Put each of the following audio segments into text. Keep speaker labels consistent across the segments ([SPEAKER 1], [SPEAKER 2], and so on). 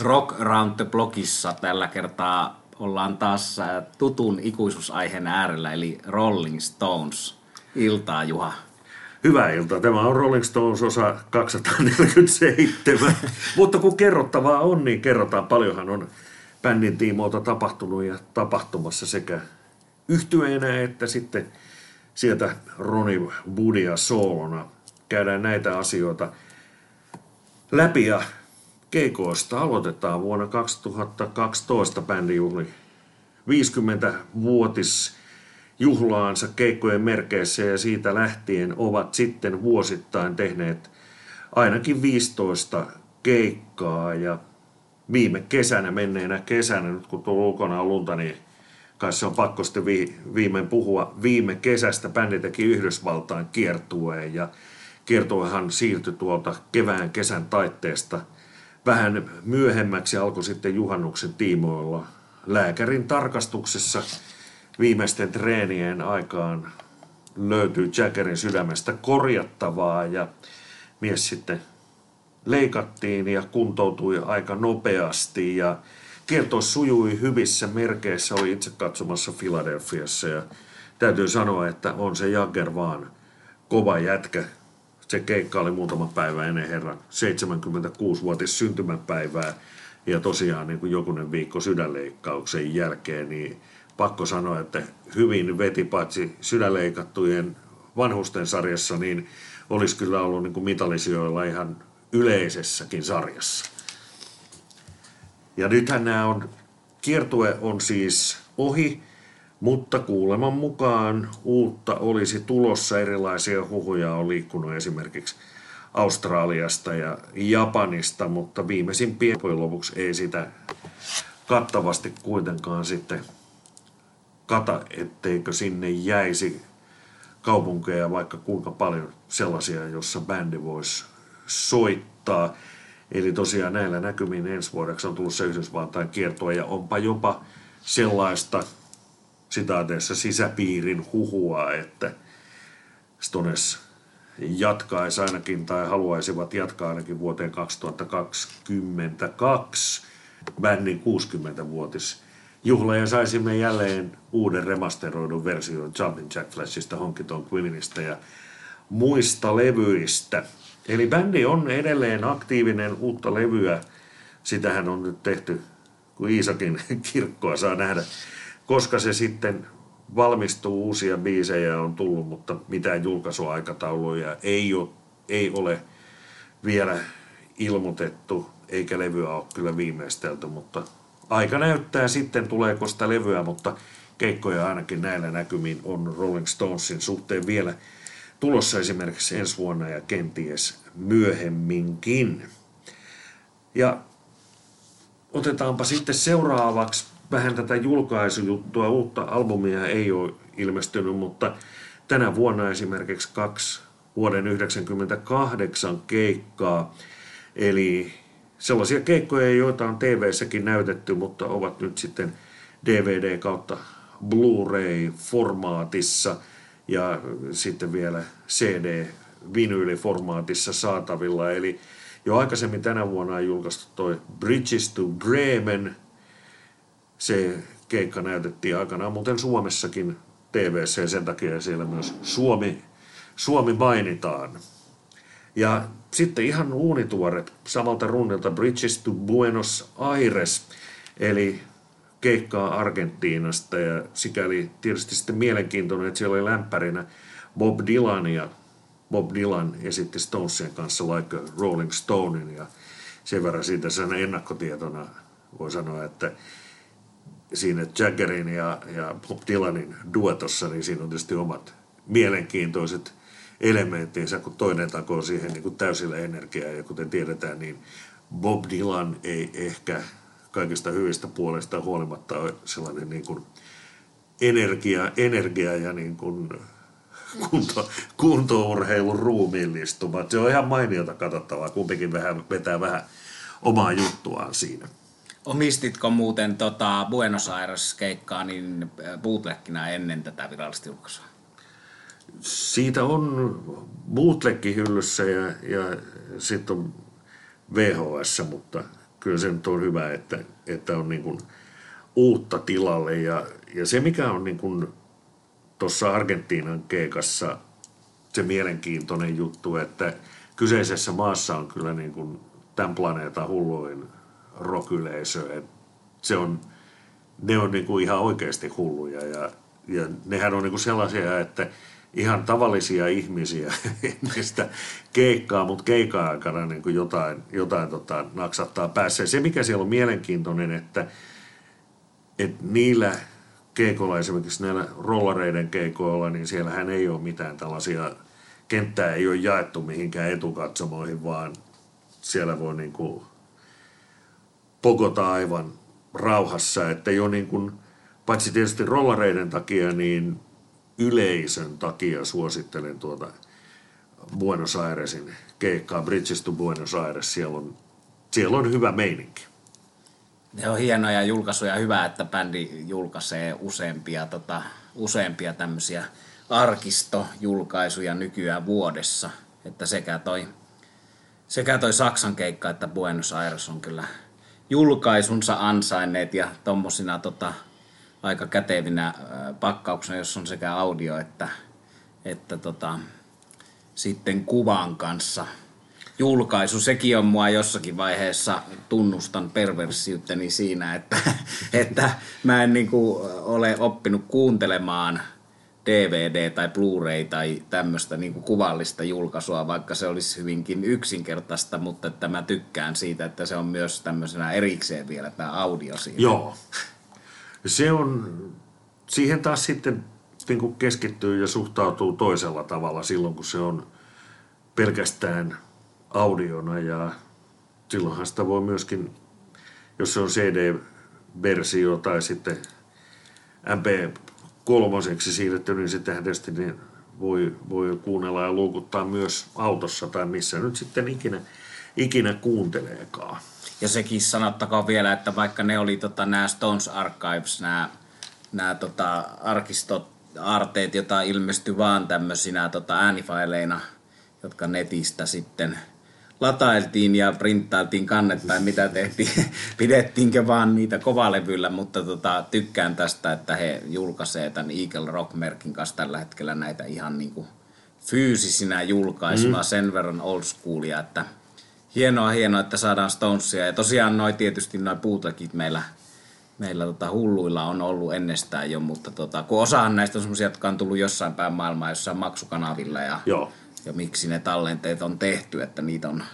[SPEAKER 1] Rock Round the Blockissa tällä kertaa ollaan taas äh, tutun ikuisuusaiheen äärellä, eli Rolling Stones. Iltaa, Juha.
[SPEAKER 2] Hyvää iltaa. Tämä on Rolling Stones osa 247. Mutta kun kerrottavaa on, niin kerrotaan. Paljonhan on bändin tiimoilta tapahtunut ja tapahtumassa sekä yhtyeenä että sitten sieltä Roni Budia soolona. Käydään näitä asioita läpi ja keikoista aloitetaan vuonna 2012 bändi juhli 50-vuotis juhlaansa keikkojen merkeissä ja siitä lähtien ovat sitten vuosittain tehneet ainakin 15 keikkaa ja viime kesänä, menneenä kesänä, nyt kun tuolla ulkona on lunta, niin kai se on pakko sitten vi, viimein puhua. Viime kesästä bändi teki Yhdysvaltain kiertueen ja kiertuehan siirtyi tuolta kevään kesän taitteesta vähän myöhemmäksi alkoi sitten juhannuksen tiimoilla lääkärin tarkastuksessa viimeisten treenien aikaan löytyi Jaggerin sydämestä korjattavaa ja mies sitten leikattiin ja kuntoutui aika nopeasti ja kiertos sujui hyvissä merkeissä, oli itse katsomassa Filadelfiassa ja täytyy sanoa, että on se Jagger vaan kova jätkä. Se keikka oli muutama päivä ennen herran 76-vuotis syntymäpäivää ja tosiaan niin kuin jokunen viikko sydänleikkauksen jälkeen, niin pakko sanoa, että hyvin veti paitsi sydänleikattujen vanhusten sarjassa, niin olisi kyllä ollut niin kuin mitallisijoilla ihan yleisessäkin sarjassa. Ja nythän nämä on, kiertue on siis ohi, mutta kuuleman mukaan uutta olisi tulossa. Erilaisia huhuja on liikkunut esimerkiksi Australiasta ja Japanista, mutta viimeisimpien lopuksi ei sitä kattavasti kuitenkaan sitten kata, etteikö sinne jäisi kaupunkeja vaikka kuinka paljon sellaisia, jossa bändi voisi soittaa. Eli tosiaan näillä näkymin ensi vuodeksi on tullut se Yhdysvaltain kiertoa ja onpa jopa sellaista sitaateessa sisäpiirin huhua, että Stones jatkaisi ainakin tai haluaisivat jatkaa ainakin vuoteen 2022 bändin 60-vuotis juhla ja saisimme jälleen uuden remasteroidun version Jumpin Jack Flashista, Honky Tonk ja muista levyistä. Eli bändi on edelleen aktiivinen uutta levyä. Sitähän on nyt tehty, kun Iisakin kirkkoa saa nähdä, koska se sitten valmistuu, uusia biisejä on tullut, mutta mitään julkaisuaikatauluja ei ole, ei ole vielä ilmoitettu, eikä levyä ole kyllä viimeistelty, mutta aika näyttää sitten tuleeko sitä levyä, mutta keikkoja ainakin näillä näkymin on Rolling Stonesin suhteen vielä tulossa esimerkiksi ensi vuonna ja kenties myöhemminkin. Ja otetaanpa sitten seuraavaksi vähän tätä julkaisujuttua. Uutta albumia ei ole ilmestynyt, mutta tänä vuonna esimerkiksi kaksi vuoden 1998 keikkaa. Eli sellaisia keikkoja, joita on TV-säkin näytetty, mutta ovat nyt sitten DVD kautta Blu-ray-formaatissa ja sitten vielä CD-vinyyliformaatissa saatavilla. Eli jo aikaisemmin tänä vuonna on julkaistu toi Bridges to Bremen. Se keikka näytettiin aikanaan muuten Suomessakin tv ja sen takia siellä myös Suomi, Suomi mainitaan. Ja sitten ihan uunituoret samalta runnilta Bridges to Buenos Aires, eli keikkaa Argentiinasta ja sikäli tietysti sitten mielenkiintoinen, että siellä oli lämpärinä Bob Dylan ja Bob Dylan esitti Stonesien kanssa Like Rolling Stonein ja sen verran siitä sen ennakkotietona voi sanoa, että siinä Jaggerin ja, ja Bob Dylanin duetossa, niin siinä on tietysti omat mielenkiintoiset elementtinsä, kun toinen takoo siihen niin kuin täysillä energiaa. Ja kuten tiedetään, niin Bob Dylan ei ehkä kaikista hyvistä puolesta huolimatta ole sellainen niin kuin energia, energia ja niin kuin kunto, kuntourheilun ruumiillistuma. Se on ihan mainiota katsottavaa, kumpikin vähän, vetää vähän omaa juttuaan siinä.
[SPEAKER 1] Omistitko muuten tota Buenos Aires-keikkaa niin bootlegina ennen tätä virallista julkaisua?
[SPEAKER 2] siitä on bootlegki hyllyssä ja, ja sitten on VHS, mutta kyllä se nyt on hyvä, että, että on niin kuin uutta tilalle. Ja, ja se, mikä on niin kuin tuossa Argentiinan keikassa se mielenkiintoinen juttu, että kyseisessä maassa on kyllä niin kuin tämän planeetan hulluin rock-yleisö. Se on, ne on niin kuin ihan oikeasti hulluja ja, ja nehän on niin kuin sellaisia, että ihan tavallisia ihmisiä sitä keikkaa, mutta keikan aikana niin kuin jotain, jotain tota, naksattaa päässä. Ja se, mikä siellä on mielenkiintoinen, että, että niillä keikoilla, esimerkiksi näillä rollareiden keikoilla, niin siellähän ei ole mitään tällaisia, kenttää ei ole jaettu mihinkään etukatsomoihin, vaan siellä voi niin kuin pokota aivan rauhassa, että jo niin kuin, paitsi tietysti rollareiden takia, niin yleisön takia suosittelen tuota Buenos Airesin keikkaa, Bridges to Buenos Aires, siellä on, siellä on hyvä meininki.
[SPEAKER 1] Ne on hienoja julkaisuja, hyvä, että bändi julkaisee useampia, tota, useampia tämmöisiä arkistojulkaisuja nykyään vuodessa. Että sekä toi, sekä toi Saksan keikka että Buenos Aires on kyllä julkaisunsa ansainneet ja tommosina tota, aika kätevinä pakkauksena, jos on sekä audio että, että tota, sitten kuvan kanssa julkaisu. Sekin on mua jossakin vaiheessa tunnustan perversiyttäni siinä, että, että mä en niin kuin ole oppinut kuuntelemaan DVD tai Blu-ray tai tämmöistä niin kuin kuvallista julkaisua, vaikka se olisi hyvinkin yksinkertaista, mutta että mä tykkään siitä, että se on myös tämmöisenä erikseen vielä tämä audio siinä.
[SPEAKER 2] Joo. Se on, siihen taas sitten niin kuin keskittyy ja suhtautuu toisella tavalla silloin, kun se on pelkästään audiona ja silloinhan sitä voi myöskin, jos se on CD-versio tai sitten MP3 siirretty, niin sittenhän tietysti niin voi, voi kuunnella ja luukuttaa myös autossa tai missä nyt sitten ikinä, ikinä kuunteleekaan.
[SPEAKER 1] Ja sekin sanottakoon vielä, että vaikka ne oli tota, nämä Stones Archives, nämä, nämä tota, arkistot, arteet, joita ilmestyi vaan tämmöisinä tota, äänifaileina, jotka netistä sitten latailtiin ja printtailtiin kannettain, mitä tehtiin, pidettiinkö vaan niitä kovalevyllä, mutta tota, tykkään tästä, että he julkaisee tämän Eagle Rock-merkin kanssa tällä hetkellä näitä ihan niin kuin fyysisinä julkaisuna, mm. sen verran old schoolia, että hienoa, hienoa, että saadaan Stonesia. Ja tosiaan noi tietysti noi puutakit meillä, meillä tota hulluilla on ollut ennestään jo, mutta tota, kun osahan näistä on semmoisia, jotka on tullut jossain päin maailmaa, jossain maksukanavilla ja Joo ja miksi ne tallenteet on tehty, että niitä on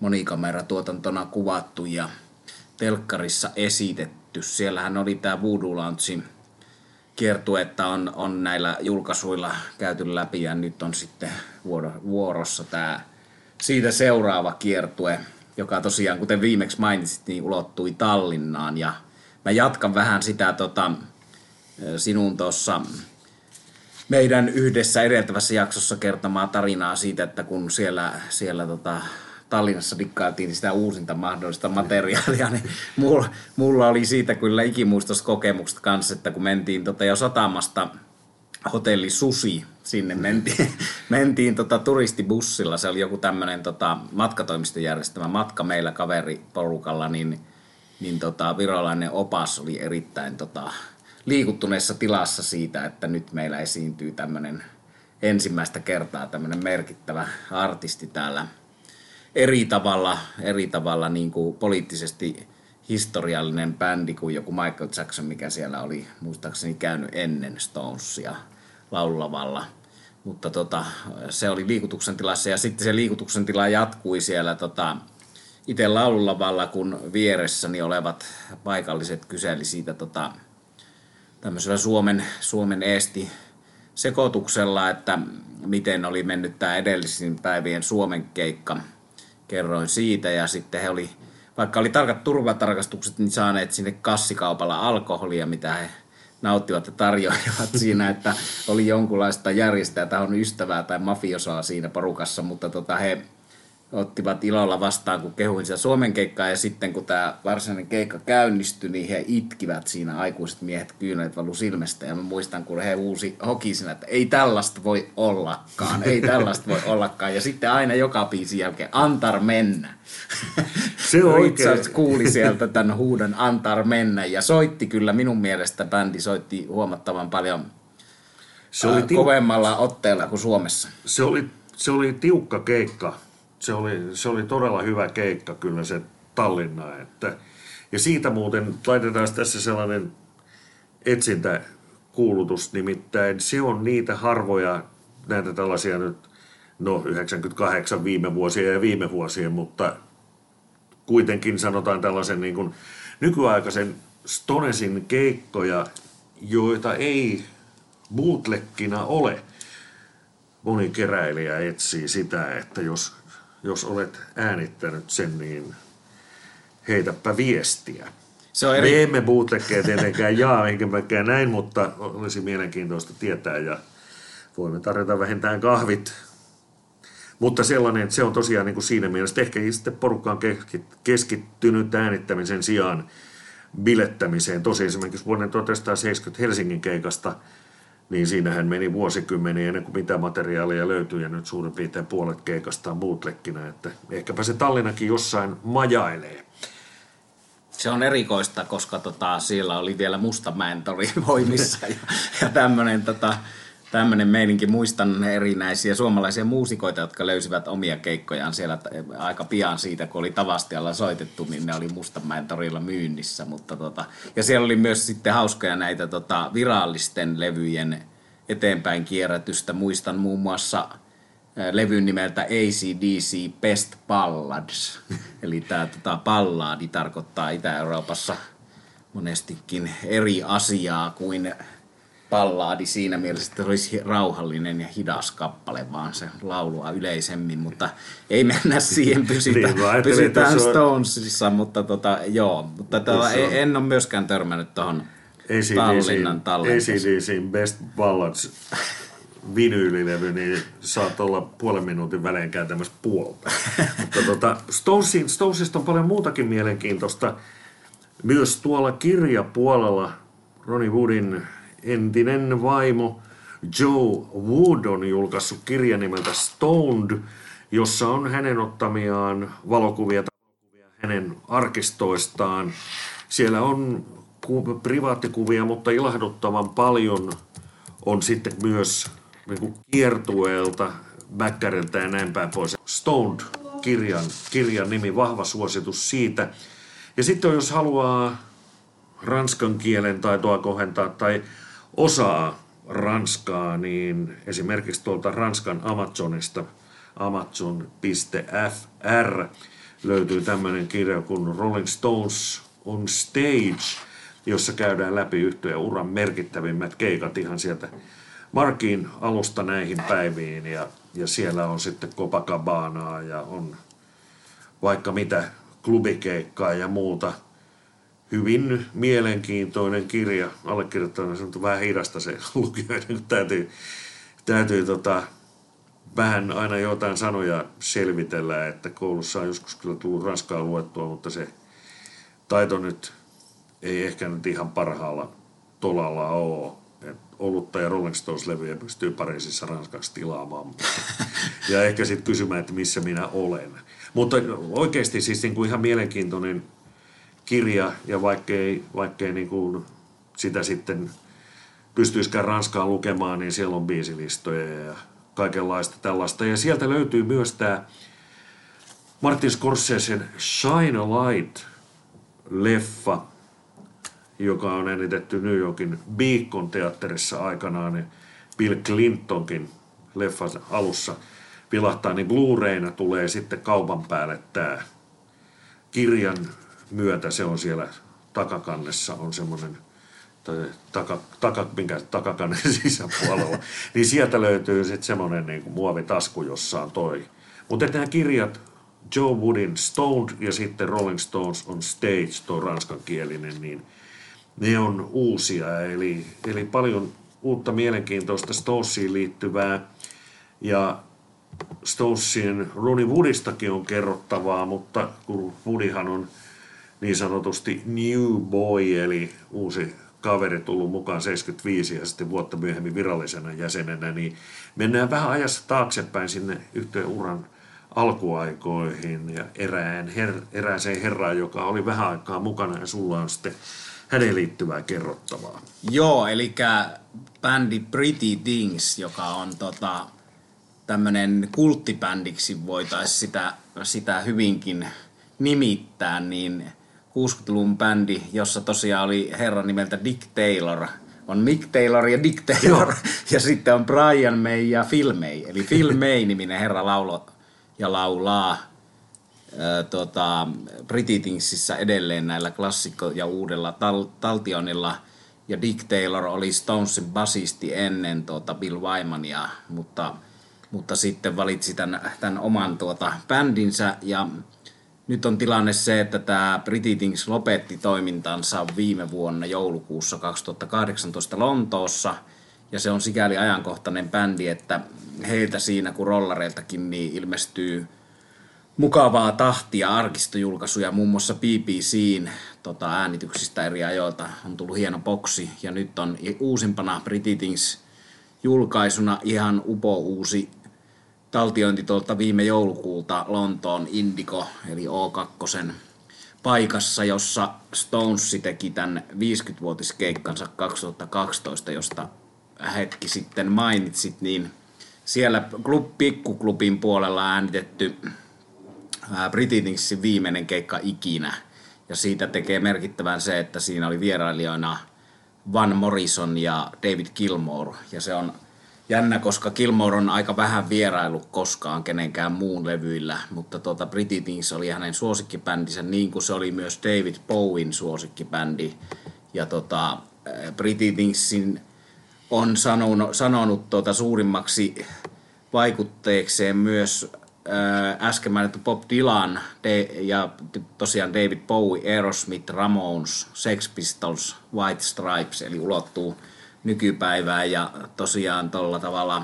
[SPEAKER 1] monikameratuotantona kuvattu ja telkkarissa esitetty. Siellähän oli tämä Voodoo Launchin kiertue, että on, on näillä julkaisuilla käyty läpi ja nyt on sitten vuorossa tämä siitä seuraava kiertue, joka tosiaan, kuten viimeksi mainitsit, niin ulottui Tallinnaan ja mä jatkan vähän sitä tota, sinun tuossa meidän yhdessä edeltävässä jaksossa kertomaa tarinaa siitä, että kun siellä, siellä tota, Tallinnassa dikkailtiin sitä uusinta mahdollista materiaalia, niin mulla, mulla oli siitä kyllä ikimuistos kokemukset kanssa, että kun mentiin tota jo satamasta hotelli Susi, sinne mentiin, mentiin tota turistibussilla, se oli joku tämmöinen tota, matkatoimiston järjestämä matka meillä kaveriporukalla, niin, niin tota, virolainen opas oli erittäin tota, liikuttuneessa tilassa siitä, että nyt meillä esiintyy tämmöinen ensimmäistä kertaa tämmöinen merkittävä artisti täällä eri tavalla, eri tavalla niin kuin poliittisesti historiallinen bändi kuin joku Michael Jackson, mikä siellä oli muistaakseni käynyt ennen Stonesia laululavalla. Mutta tota, se oli liikutuksen tilassa ja sitten se liikutuksen tila jatkui siellä tota, itse laululavalla, kun vieressäni olevat paikalliset kyseli siitä tota, tämmöisellä Suomen, Suomen Eesti sekoituksella, että miten oli mennyt tämä edellisin päivien Suomen keikka. Kerroin siitä ja sitten he oli, vaikka oli tarkat turvatarkastukset, niin saaneet sinne kassikaupalla alkoholia, mitä he nauttivat ja tarjoivat siinä, että oli jonkunlaista järjestäjätahon ystävää tai mafiosaa siinä porukassa, mutta tota he ottivat ilolla vastaan, kun kehuin sitä Suomen keikkaa. Ja sitten kun tämä varsinainen keikka käynnistyi, niin he itkivät siinä aikuiset miehet kyyneet valu silmästä. Ja mä muistan, kun he uusi hoki siinä, että ei tällaista voi ollakaan, ei tällaista voi ollakaan. Ja sitten aina joka biisin jälkeen, antar mennä.
[SPEAKER 2] Se on
[SPEAKER 1] Richards
[SPEAKER 2] oikein.
[SPEAKER 1] kuuli sieltä tämän huudon antar mennä. Ja soitti kyllä minun mielestä, bändi soitti huomattavan paljon
[SPEAKER 2] Se oli, tiu-
[SPEAKER 1] kovemmalla otteella kuin Suomessa.
[SPEAKER 2] se, oli, se oli tiukka keikka. Se oli, se oli todella hyvä keikka kyllä se Tallinna. Että, ja siitä muuten laitetaan tässä sellainen etsintäkuulutus, nimittäin se on niitä harvoja näitä tällaisia nyt, no 98 viime vuosia ja viime vuosien, mutta kuitenkin sanotaan tällaisen niin kuin nykyaikaisen Stonesin keikkoja, joita ei bootleggina ole. Moni keräilijä etsii sitä, että jos, jos olet äänittänyt sen, niin heitäpä viestiä.
[SPEAKER 1] Se on
[SPEAKER 2] Me
[SPEAKER 1] eri,
[SPEAKER 2] emme bootleggeja tietenkään jaa, eikä mäkään näin, mutta olisi mielenkiintoista tietää ja voimme tarjota vähintään kahvit. Mutta sellainen, että se on tosiaan niin kuin siinä mielessä, ehkä sitten porukka on keski- keskittynyt äänittämisen sijaan bilettämiseen. Tosi esimerkiksi vuoden 1970 Helsingin keikasta, niin siinähän meni vuosikymmeniä ennen kuin mitä materiaalia löytyi ja nyt suurin piirtein puolet keikasta on bootleggina, että ehkäpä se Tallinnakin jossain majailee.
[SPEAKER 1] se on erikoista, koska tota, siellä oli vielä Mustamäen tori voimissa ja, ja tämmöinen tota, tämmönen meininki. Muistan erinäisiä suomalaisia muusikoita, jotka löysivät omia keikkojaan siellä aika pian siitä, kun oli Tavastialla soitettu, niin ne oli Mustamäen torilla myynnissä. Mutta tota, ja siellä oli myös sitten hauskoja näitä tota, virallisten levyjen eteenpäin kierrätystä. Muistan muun muassa levyn nimeltä ACDC Best Ballads. Eli tämä tota, ballaadi tarkoittaa Itä-Euroopassa monestikin eri asiaa kuin ballaadi siinä mielessä, että se olisi rauhallinen ja hidas kappale, vaan se laulua yleisemmin, mutta ei mennä siihen, pysytä,
[SPEAKER 2] Niin,
[SPEAKER 1] pysytään
[SPEAKER 2] on-
[SPEAKER 1] Stonesissa, mutta tota, joo, mutta tota,
[SPEAKER 2] on-
[SPEAKER 1] en ole myöskään törmännyt tuohon Tallinnan tallenteeseen.
[SPEAKER 2] Best Ballads vinyylilevy, niin saat olla puolen minuutin välein kääntämässä puolta. Mutta tota, Stonesin, Stonesista on paljon muutakin mielenkiintoista. Myös tuolla kirjapuolella Ronnie Woodin entinen vaimo Joe Wood on julkaissut kirjan nimeltä Stoned, jossa on hänen ottamiaan valokuvia hänen arkistoistaan. Siellä on ku- privaattikuvia, mutta ilahduttavan paljon on sitten myös niin kuin kiertueelta, Bäkkäriltä ja näin päin pois. Stoned kirjan, kirjan nimi, vahva suositus siitä. Ja sitten jos haluaa ranskan kielen taitoa kohentaa tai osaa ranskaa, niin esimerkiksi tuolta Ranskan Amazonista amazon.fr löytyy tämmöinen kirja kuin Rolling Stones on Stage, jossa käydään läpi yhtyeen uran merkittävimmät keikat ihan sieltä Markin alusta näihin päiviin ja, ja siellä on sitten Copacabanaa ja on vaikka mitä klubikeikkaa ja muuta. Hyvin mielenkiintoinen kirja. Allekirjoittajana se on vähän hidasta se lukijoiden, kun täytyy, täytyy tota, vähän aina jotain sanoja selvitellä, että koulussa on joskus kyllä tullut ranskaa luettua, mutta se taito nyt ei ehkä nyt ihan parhaalla tolalla ole. Et olutta ja Rolling Stones-levyjä pystyy Pariisissa ranskaksi tilaamaan. mutta- ja ehkä sitten kysymään, että missä minä olen. Mutta oikeasti siis niin kuin ihan mielenkiintoinen kirja, ja vaikkei, vaikkei niin kuin sitä sitten pystyisikään Ranskaan lukemaan, niin siellä on biisilistoja ja kaikenlaista tällaista. Ja sieltä löytyy myös tämä Martin Scorsesen Shine a Light-leffa, joka on äänitetty New Yorkin Beacon teatterissa aikanaan. niin Bill Clintonkin leffan alussa vilahtaa, niin Blu-rayna tulee sitten kaupan päälle tämä kirjan myötä. Se on siellä takakannessa, on semmoinen taka, taka, minkä takakannen sisäpuolella, niin sieltä löytyy sitten semmoinen niin kuin muovitasku, jossa on toi. Mutta nämä kirjat, Joe Woodin Stoned ja sitten Rolling Stones on Stage, tuo ranskankielinen, niin ne on uusia, eli, eli paljon uutta mielenkiintoista Stonesiin liittyvää. Ja Stonesien Ronnie Woodistakin on kerrottavaa, mutta kun Woodihan on niin sanotusti new boy, eli uusi kaveri tullut mukaan 75 ja sitten vuotta myöhemmin virallisena jäsenenä, niin mennään vähän ajassa taaksepäin sinne yhteen uran alkuaikoihin ja erään her, erääseen herraan, joka oli vähän aikaa mukana ja sulla on sitten hänen liittyvää kerrottavaa.
[SPEAKER 1] Joo, eli bändi Pretty Things, joka on tota, tämmöinen kulttibändiksi voitaisiin sitä, sitä hyvinkin nimittää, niin 60-luvun bändi, jossa tosiaan oli herra nimeltä Dick Taylor. On Mick Taylor ja Dick Taylor. Joo. Ja sitten on Brian May ja Phil May. Eli Phil May-niminen herra laulo ja laulaa ää, tota, Brititingsissa edelleen näillä klassikko- ja uudella tal- taltionilla. Ja Dick Taylor oli Stonesin basisti ennen tuota Bill Wymania, mutta, mutta sitten valitsi tämän, tämän oman tuota bändinsä ja nyt on tilanne se, että tämä Brititings lopetti toimintansa viime vuonna joulukuussa 2018 Lontoossa. Ja se on sikäli ajankohtainen bändi, että heiltä siinä kuin rollareiltakin niin ilmestyy mukavaa tahtia arkistojulkaisuja, muun muassa BBCin tota, äänityksistä eri ajoilta on tullut hieno boksi. Ja nyt on uusimpana Brititings julkaisuna ihan upo uusi taltiointi tuolta viime joulukuulta Lontoon Indigo, eli O2 paikassa, jossa Stones teki tämän 50-vuotiskeikkansa 2012, josta hetki sitten mainitsit, niin siellä klub, pikkuklubin puolella äänitetty Brititingsin viimeinen keikka ikinä. Ja siitä tekee merkittävän se, että siinä oli vierailijoina Van Morrison ja David Gilmore. Ja se on jännä, koska Kilmore on aika vähän vierailu koskaan kenenkään muun levyillä, mutta tuota Pretty Things oli hänen suosikkibändinsä, niin kuin se oli myös David Bowen suosikkibändi. Ja tota, Pretty Thingsin on sanonut, sanonut tuota suurimmaksi vaikutteekseen myös äh, äsken mainittu Bob Dylan ja tosiaan David Bowie, Aerosmith, Ramones, Sex Pistols, White Stripes, eli ulottuu nykypäivään ja tosiaan tuolla tavalla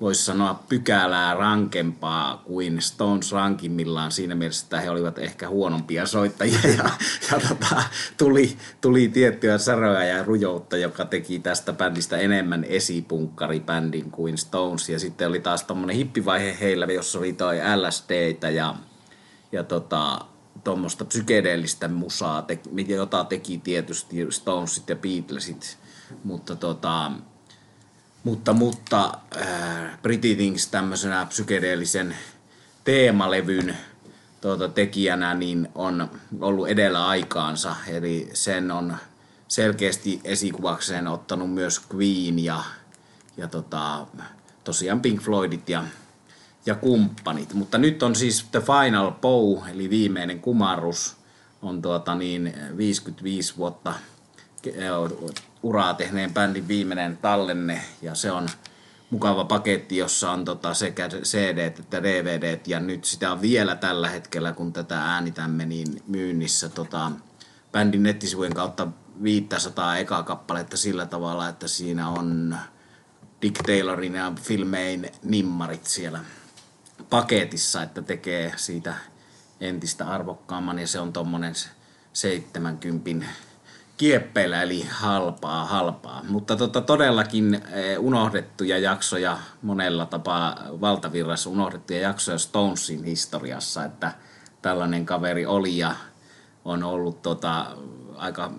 [SPEAKER 1] voisi sanoa pykälää rankempaa kuin Stones rankimmillaan. Siinä mielessä, että he olivat ehkä huonompia soittajia ja, ja tota, tuli, tuli tiettyä säröä ja rujoutta, joka teki tästä bändistä enemmän esipunkkari-bändin kuin Stones. Ja sitten oli taas tommonen hippivaihe heillä, jossa oli toi LSDtä ja, ja tota, tuommoista psykedeellistä musaa, jota teki tietysti Stonesit ja Beatlesit mutta tota, mutta, mutta äh, Pretty Things tämmöisenä psykedeellisen teemalevyn tuota, tekijänä niin on ollut edellä aikaansa. Eli sen on selkeästi esikuvakseen ottanut myös Queen ja, ja tota, tosiaan Pink Floydit ja, ja kumppanit. Mutta nyt on siis The Final Bow, eli viimeinen kumarrus, on tuota niin 55 vuotta uraa tehneen bändin viimeinen tallenne. Ja se on mukava paketti, jossa on tota sekä CD että DVD ja nyt sitä on vielä tällä hetkellä, kun tätä äänitämme, niin myynnissä tota, bändin nettisivujen kautta 500 eka kappaletta sillä tavalla, että siinä on Dick Taylorin ja Phil Mayn nimmarit siellä paketissa, että tekee siitä entistä arvokkaamman. Ja se on tommonen 70 kieppeillä, eli halpaa, halpaa. Mutta tota, todellakin eh, unohdettuja jaksoja monella tapaa valtavirrassa unohdettuja jaksoja Stonesin historiassa, että tällainen kaveri oli ja on ollut tota, aika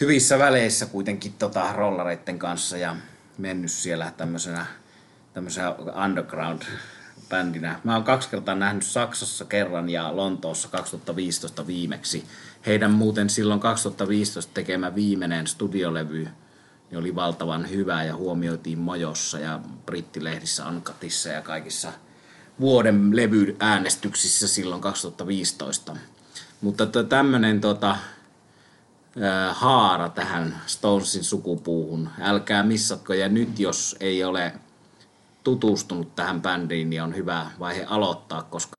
[SPEAKER 1] hyvissä väleissä kuitenkin tota, rollareiden kanssa ja mennyt siellä tämmöisenä, tämmöisenä underground bändinä. Mä oon kaksi kertaa nähnyt Saksassa kerran ja Lontoossa 2015 viimeksi heidän muuten silloin 2015 tekemä viimeinen studiolevy niin oli valtavan hyvä ja huomioitiin Mojossa ja brittilehdissä Ankatissa ja kaikissa vuoden levyäänestyksissä silloin 2015. Mutta tämmöinen tota, haara tähän Stonesin sukupuuhun. Älkää missatko ja nyt jos ei ole tutustunut tähän bändiin, niin on hyvä vaihe aloittaa, koska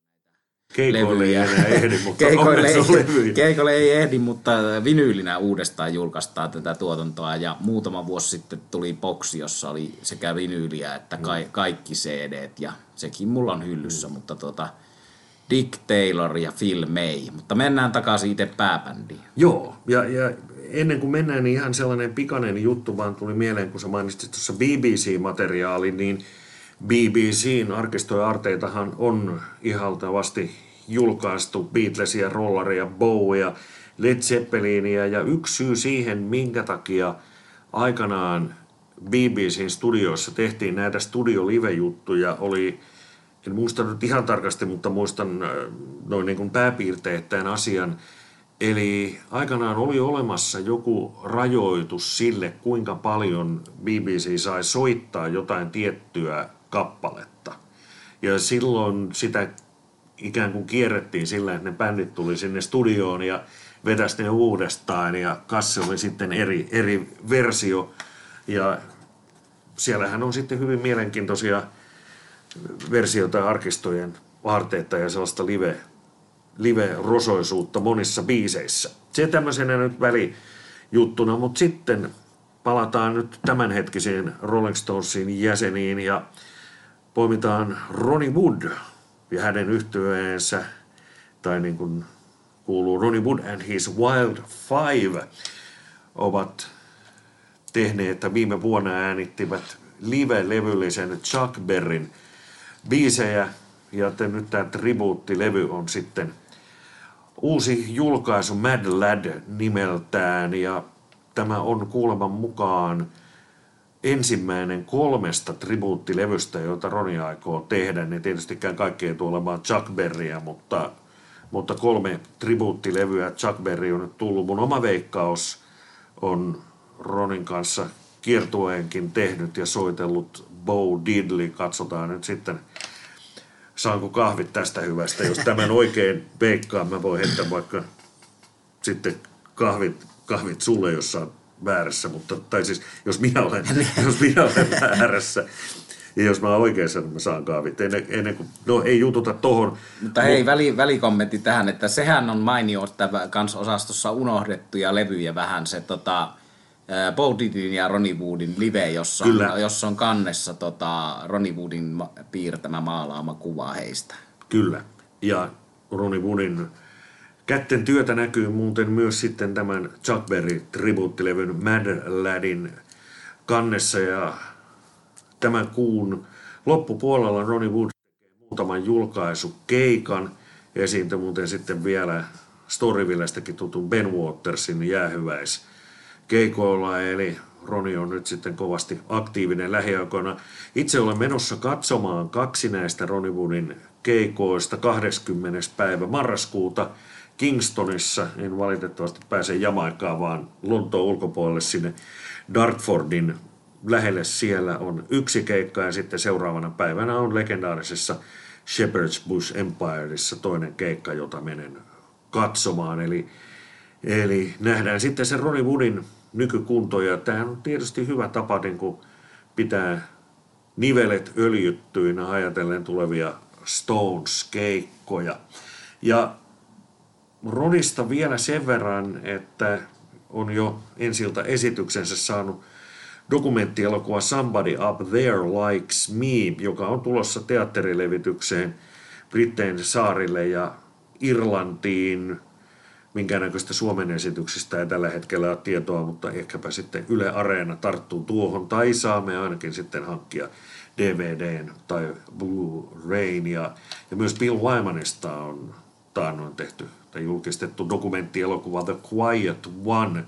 [SPEAKER 2] Keikoille ei enää ehdi, mutta
[SPEAKER 1] keikoille, ei, keikoille ei ehdi, mutta vinyylinä uudestaan julkaistaan tätä tuotantoa. Ja muutama vuosi sitten tuli boksi, jossa oli sekä vinyyliä että ka- kaikki cd Ja sekin mulla on hyllyssä,
[SPEAKER 2] Mm.
[SPEAKER 1] mutta tota, Dick Taylor ja Phil May. Mutta mennään takaisin itse pääbändiin.
[SPEAKER 2] Joo, ja, ja ennen kuin mennään, niin ihan sellainen pikainen juttu vaan tuli mieleen, kun sä mainitsit tuossa BBC-materiaali, niin BBCn arkistoja arteitahan on ihaltavasti julkaistu Beatlesia, Rollaria, Bowia, Led Zeppelinia ja yksi syy siihen, minkä takia aikanaan BBCn studioissa tehtiin näitä studio-live-juttuja, oli en muista nyt ihan tarkasti, mutta muistan äh, noin niin kuin pääpiirteittäin asian. Eli aikanaan oli olemassa joku rajoitus sille, kuinka paljon BBC sai soittaa jotain tiettyä kappaletta. Ja silloin sitä ikään kuin kierrettiin sillä, että ne bändit tuli sinne studioon ja vetäisi ne uudestaan ja kasse oli sitten eri, eri versio. Ja siellähän on sitten hyvin mielenkiintoisia versioita arkistojen aarteita ja sellaista live, live-rosoisuutta monissa biiseissä. Se tämmöisenä nyt välijuttuna, mutta sitten palataan nyt tämänhetkisiin Rolling Stonesin jäseniin ja poimitaan Ronnie Wood ja hänen yhtyeensä, tai niin kuin kuuluu Ronnie Wood and his Wild Five, ovat tehneet, että viime vuonna äänittivät live-levyllisen Chuck Berryn biisejä, ja nyt tämä tribuuttilevy on sitten uusi julkaisu Mad Lad nimeltään, ja tämä on kuuleman mukaan ensimmäinen kolmesta tribuuttilevystä, joita Roni aikoo tehdä. Ne tietystikään kaikki ei tule olemaan Chuck Berryä, mutta, mutta kolme tribuuttilevyä Chuck Berry on nyt tullut. Mun oma veikkaus on Ronin kanssa kiertueenkin tehnyt ja soitellut Bo Diddley. Katsotaan nyt sitten, saanko kahvit tästä hyvästä. Jos tämän oikein veikkaan, mä voin heittää vaikka sitten kahvit, kahvit sulle, jos oot väärässä, mutta, tai siis jos minä olen, jos minä olen väärässä, ja jos mä oon oikeassa, niin mä saan kahvit. Ennen, ennen kuin, no ei jututa tohon.
[SPEAKER 1] Mutta hei, väli, välikommentti tähän, että sehän on mainio, että kans osastossa unohdettuja levyjä vähän se tota, Bo ja Ronnie Woodin live, jossa on,
[SPEAKER 2] Kyllä.
[SPEAKER 1] jossa on kannessa tota, Ronnie Woodin piirtämä maalaama kuva heistä.
[SPEAKER 2] Kyllä. Ja Ronnie Woodin kätten työtä näkyy muuten myös sitten tämän Chuck Berry tribuuttilevyn Mad Ladin kannessa ja tämän kuun loppupuolella Ronnie Wood tekee muutaman julkaisukeikan. Esiintyi muuten sitten vielä Storyvillestäkin tutun Ben Watersin jäähyväis keikoilla, eli Roni on nyt sitten kovasti aktiivinen lähiaikoina. Itse olen menossa katsomaan kaksi näistä Ronnie Woodin keikoista 20. päivä marraskuuta Kingstonissa. En valitettavasti pääse Jamaikaan, vaan Lontoon ulkopuolelle sinne Dartfordin lähelle siellä on yksi keikka ja sitten seuraavana päivänä on legendaarisessa Shepherd's Bush Empireissa toinen keikka, jota menen katsomaan. Eli, eli nähdään sitten se Ronnie Woodin nykykunto ja tämä on tietysti hyvä tapa niin kuin pitää nivelet öljyttyinä ajatellen tulevia Stones-keikkoja. Ja Ronista vielä sen verran, että on jo ensiltä esityksensä saanut dokumenttielokuva Somebody Up There Likes Me, joka on tulossa teatterilevitykseen Brittein saarille ja Irlantiin. Minkäännäköistä Suomen esityksistä ei tällä hetkellä ole tietoa, mutta ehkäpä sitten Yle Areena tarttuu tuohon, tai saamme ainakin sitten hankkia DVDn tai Blu-rayn. Ja, ja myös Bill Wymanista on taannoin tehty tai julkistettu dokumenttielokuva The Quiet One.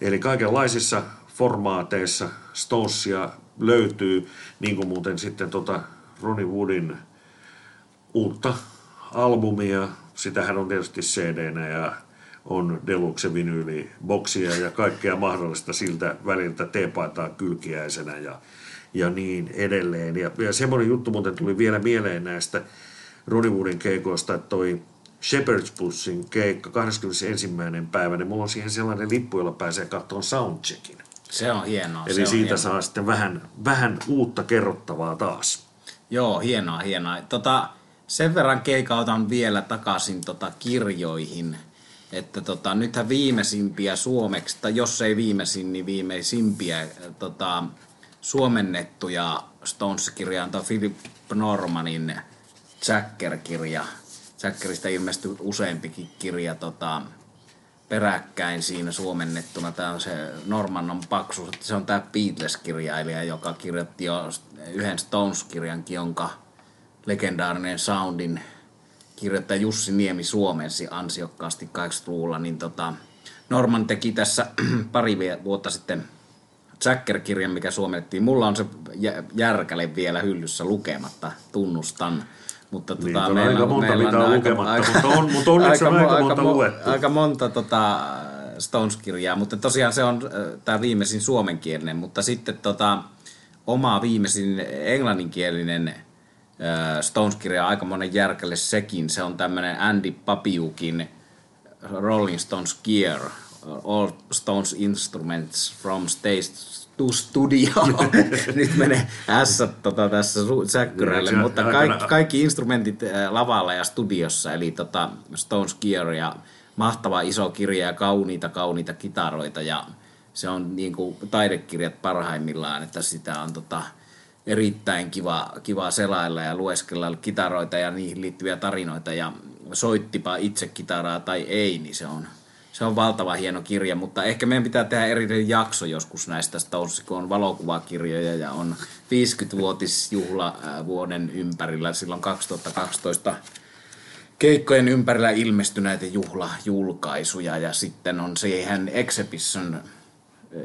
[SPEAKER 2] Eli kaikenlaisissa formaateissa Stonesia löytyy, niin kuin muuten sitten tota Ronnie Woodin uutta albumia. Sitähän on tietysti cd ja on deluxe vinyyli boksia ja kaikkea mahdollista siltä väliltä teepaitaa kylkiäisenä ja, ja niin edelleen. Ja, ja semmoinen juttu muuten tuli vielä mieleen näistä Ronnie Woodin keikoista, että toi Shepherd's Bussin keikka 21. päivä, niin mulla on siihen sellainen lippu, jolla pääsee katsomaan soundcheckin.
[SPEAKER 1] Se on hienoa.
[SPEAKER 2] Eli
[SPEAKER 1] se
[SPEAKER 2] siitä
[SPEAKER 1] hienoa.
[SPEAKER 2] saa sitten vähän, vähän uutta kerrottavaa taas.
[SPEAKER 1] Joo, hienoa, hienoa. Tota, sen verran keikautan vielä takaisin tota kirjoihin, että tota, nythän viimeisimpiä suomeksi, tai jos ei viimeisin, niin viimeisimpiä tota, suomennettuja Stones-kirjaa on Philip Normanin Jacker-kirja. Jackerista ilmestyi useampikin kirja tota, peräkkäin siinä suomennettuna. Tämä on se Norman on paksu. Se on tämä Beatles-kirjailija, joka kirjoitti jo yhden Stones-kirjankin, jonka legendaarinen soundin kirjoittaja Jussi Niemi suomensi ansiokkaasti 80-luvulla. Niin tota, Norman teki tässä pari vuotta sitten Jacker-kirjan, mikä suomennettiin. Mulla on se järkäle vielä hyllyssä lukematta, tunnustan. Mutta
[SPEAKER 2] niin, tota, meillä, aika monta, meillä on aika, lukematta, aika, mutta, on, mutta onneksi
[SPEAKER 1] aika,
[SPEAKER 2] on aika, aika monta luettu.
[SPEAKER 1] Aika monta tota, Stones-kirjaa, mutta tosiaan se on tämä viimeisin suomenkielinen, mutta sitten tota, oma viimeisin englanninkielinen Stones-kirja aika monen järkelle sekin. Se on tämmöinen Andy Papiukin Rolling Stones Gear, All Stones Instruments from Stage to studio. Nyt menee S tota, tässä säkkyrälle, niin, mutta kaikki, kaikki instrumentit lavalla ja studiossa, eli tota, Stones Gear ja mahtava iso kirja ja kauniita, kauniita kitaroita ja se on niin kuin taidekirjat parhaimmillaan, että sitä on tota, erittäin kiva, kiva selailla ja lueskella kitaroita ja niihin liittyviä tarinoita ja soittipa itse kitaraa tai ei, niin se on, se on valtava hieno kirja, mutta ehkä meidän pitää tehdä erillinen jakso joskus näistä Stones, kun on valokuvakirjoja ja on 50-vuotisjuhla vuoden ympärillä silloin 2012 keikkojen ympärillä ilmestyneitä juhlajulkaisuja ja sitten on siihen Exhibition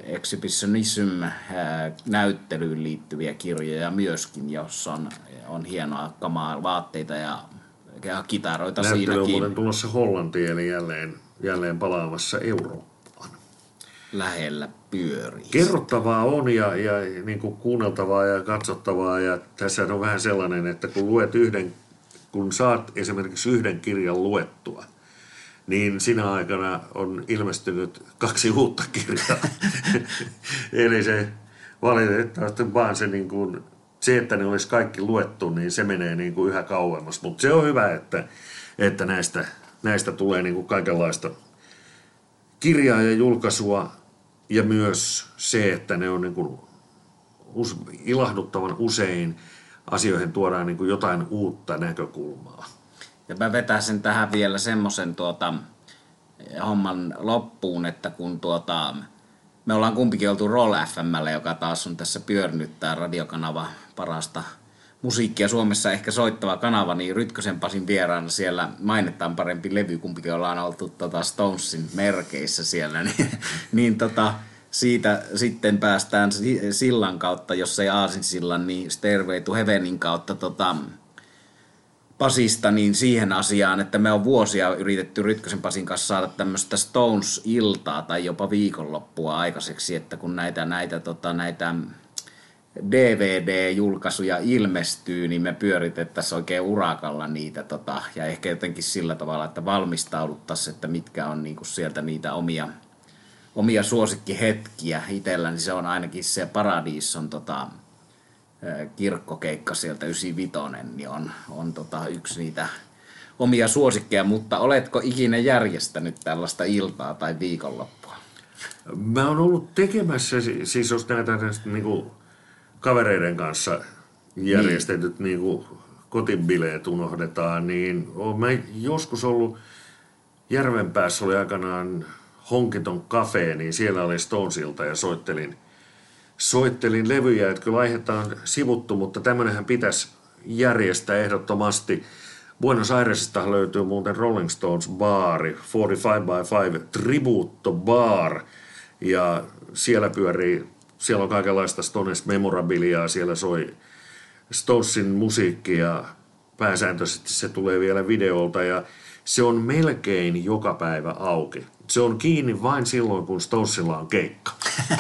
[SPEAKER 1] exhibitionism näyttelyyn liittyviä kirjoja myöskin, jossa on, on hienoa kamaa, vaatteita ja, ja kitaroita
[SPEAKER 2] Näyttely
[SPEAKER 1] siinäkin.
[SPEAKER 2] on tulossa Hollantiin, eli jälleen, jälleen palaamassa Eurooppaan.
[SPEAKER 1] Lähellä pyörii.
[SPEAKER 2] Kerrottavaa on ja, ja niin kuin kuunneltavaa ja katsottavaa ja tässä on vähän sellainen, että kun luet yhden, kun saat esimerkiksi yhden kirjan luettua – niin sinä aikana on ilmestynyt kaksi uutta kirjaa. Eli se valitettavasti vaan se, niin kuin, se, että ne olisi kaikki luettu, niin se menee niin kuin yhä kauemmas. Mutta se on hyvä, että, että näistä, näistä tulee niin kuin kaikenlaista kirjaa ja julkaisua ja myös se, että ne on niin kuin ilahduttavan usein asioihin tuodaan niin kuin jotain uutta näkökulmaa.
[SPEAKER 1] Ja mä vetäisin tähän vielä semmoisen tuota, homman loppuun, että kun tuota, me ollaan kumpikin oltu Roll FMllä, joka taas on tässä pyörnyt tämä radiokanava parasta musiikkia Suomessa ehkä soittava kanava, niin Rytkösen Pasin vieraana siellä mainetaan parempi levy, kumpikin ollaan oltu tota Stonesin merkeissä siellä, niin, niin tota, siitä sitten päästään sillan kautta, jos ei Aasin sillan, niin Stairway to Heavenin kautta tota, Pasista niin siihen asiaan, että me on vuosia yritetty Rytkösen Pasin kanssa saada tämmöistä Stones-iltaa tai jopa viikonloppua aikaiseksi, että kun näitä, näitä, tota, näitä DVD-julkaisuja ilmestyy, niin me pyöritettäisiin oikein urakalla niitä tota, ja ehkä jotenkin sillä tavalla, että valmistauduttaisiin, että mitkä on niinku sieltä niitä omia, omia suosikkihetkiä itsellä, niin se on ainakin se Paradis tota, kirkkokeikka sieltä 95, niin on, on tota yksi niitä omia suosikkeja, mutta oletko ikinä järjestänyt tällaista iltaa tai viikonloppua?
[SPEAKER 2] Mä oon ollut tekemässä, siis jos näitä niin kuin kavereiden kanssa järjestetyt niin. Niin kotibileet unohdetaan, niin mä joskus ollut Järvenpäässä oli aikanaan Honkiton Cafe, niin siellä oli Stonesilta ja soittelin – soittelin levyjä, että kyllä aihetta on sivuttu, mutta tämmöinenhän pitäisi järjestää ehdottomasti. Buenos Airesista löytyy muuten Rolling Stones baari, 45 by 5 Tributo Bar, ja siellä pyörii, siellä on kaikenlaista Stones memorabiliaa, siellä soi Stonesin musiikki ja pääsääntöisesti se tulee vielä videolta ja se on melkein joka päivä auki. Se on kiinni vain silloin, kun Stonesilla on keikka.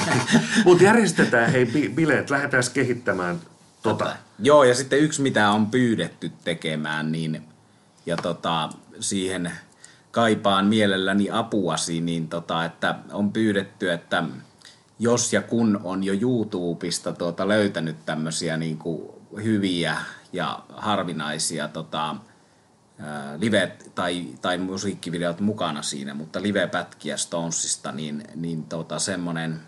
[SPEAKER 2] Mutta järjestetään hei bileet, lähdetään kehittämään tota.
[SPEAKER 1] Joo, ja sitten yksi, mitä on pyydetty tekemään, niin, ja tota, siihen kaipaan mielelläni apuasi, niin tota, että on pyydetty, että jos ja kun on jo YouTubesta tuota, löytänyt tämmöisiä niin hyviä ja harvinaisia tota, live- tai, tai musiikkivideot mukana siinä, mutta live-pätkiä Stonesista, niin, niin tota, semmoinen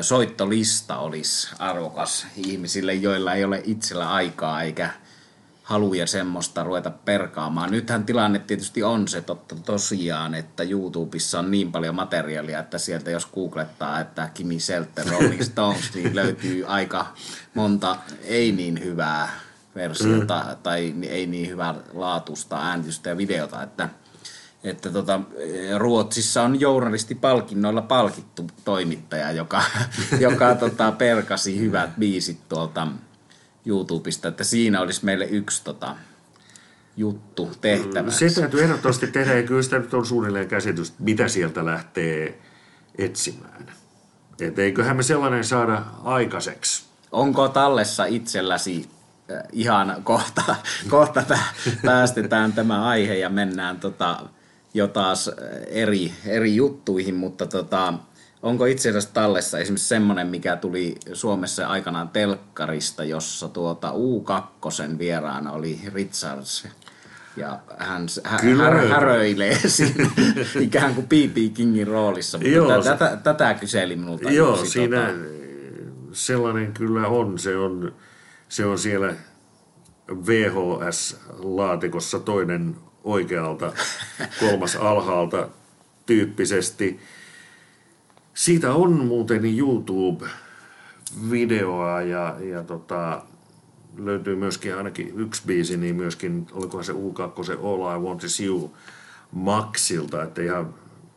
[SPEAKER 1] soittolista olisi arvokas ihmisille, joilla ei ole itsellä aikaa eikä haluja semmoista ruveta perkaamaan. Nythän tilanne tietysti on se totta tosiaan, että YouTubessa on niin paljon materiaalia, että sieltä jos googlettaa, että Kimi Selter, Rolling Stones, niin löytyy aika monta ei niin hyvää versiota mm. tai ei niin hyvää laatusta äänitystä ja videota, että että tota, Ruotsissa on journalistipalkinnoilla palkittu toimittaja, joka, joka tota, perkasi hyvät biisit tuolta YouTubesta, että siinä olisi meille yksi tota, juttu tehtävä.
[SPEAKER 2] Se täytyy ehdottomasti tehdä, ja kyllä sitä nyt on suunnilleen käsitys, mitä sieltä lähtee etsimään. Et eiköhän me sellainen saada aikaiseksi.
[SPEAKER 1] Onko tallessa itselläsi äh, ihan kohta, kohta päästetään tämä aihe ja mennään tota, jo taas äh, eri, eri juttuihin, mutta tota, onko itse asiassa tallessa esimerkiksi semmoinen, mikä tuli Suomessa aikanaan telkkarista, jossa tuota U2 vieraana oli Richards ja hän hä, hä, häröilee siinä ikään kuin B.B. Kingin roolissa. Mutta Joo, tätä, tätä kyseli minulta.
[SPEAKER 2] Joo, yksi, siinä tota... sellainen kyllä on. Se on, se on siellä VHS-laatikossa toinen oikealta, kolmas alhaalta tyyppisesti. Siitä on muuten YouTube-videoa ja, ja tota, löytyy myöskin ainakin yksi biisi, niin myöskin, olikohan se U2, se All I Want Is You Maxilta, että ihan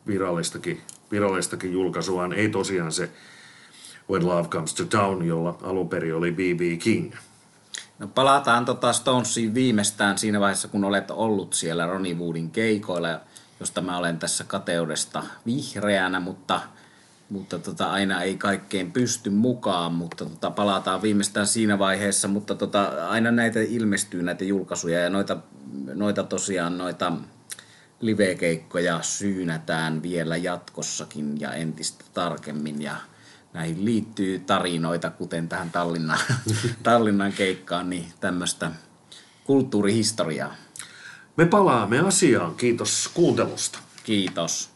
[SPEAKER 2] virallistakin, virallistakin julkaisuaan ei tosiaan se When Love Comes to Town, jolla alun perin oli B.B. King.
[SPEAKER 1] No palataan tota Stonesiin viimeistään siinä vaiheessa, kun olet ollut siellä Ronnie Woodin keikoilla, josta mä olen tässä kateudesta vihreänä, mutta, mutta tota, aina ei kaikkeen pysty mukaan, mutta tota, palataan viimeistään siinä vaiheessa, mutta tota, aina näitä ilmestyy näitä julkaisuja ja noita, noita tosiaan noita livekeikkoja syynätään vielä jatkossakin ja entistä tarkemmin ja näihin liittyy tarinoita, kuten tähän Tallinnan, Tallinnan keikkaan, niin tämmöistä kulttuurihistoriaa.
[SPEAKER 2] Me palaamme asiaan. Kiitos kuuntelusta.
[SPEAKER 1] Kiitos.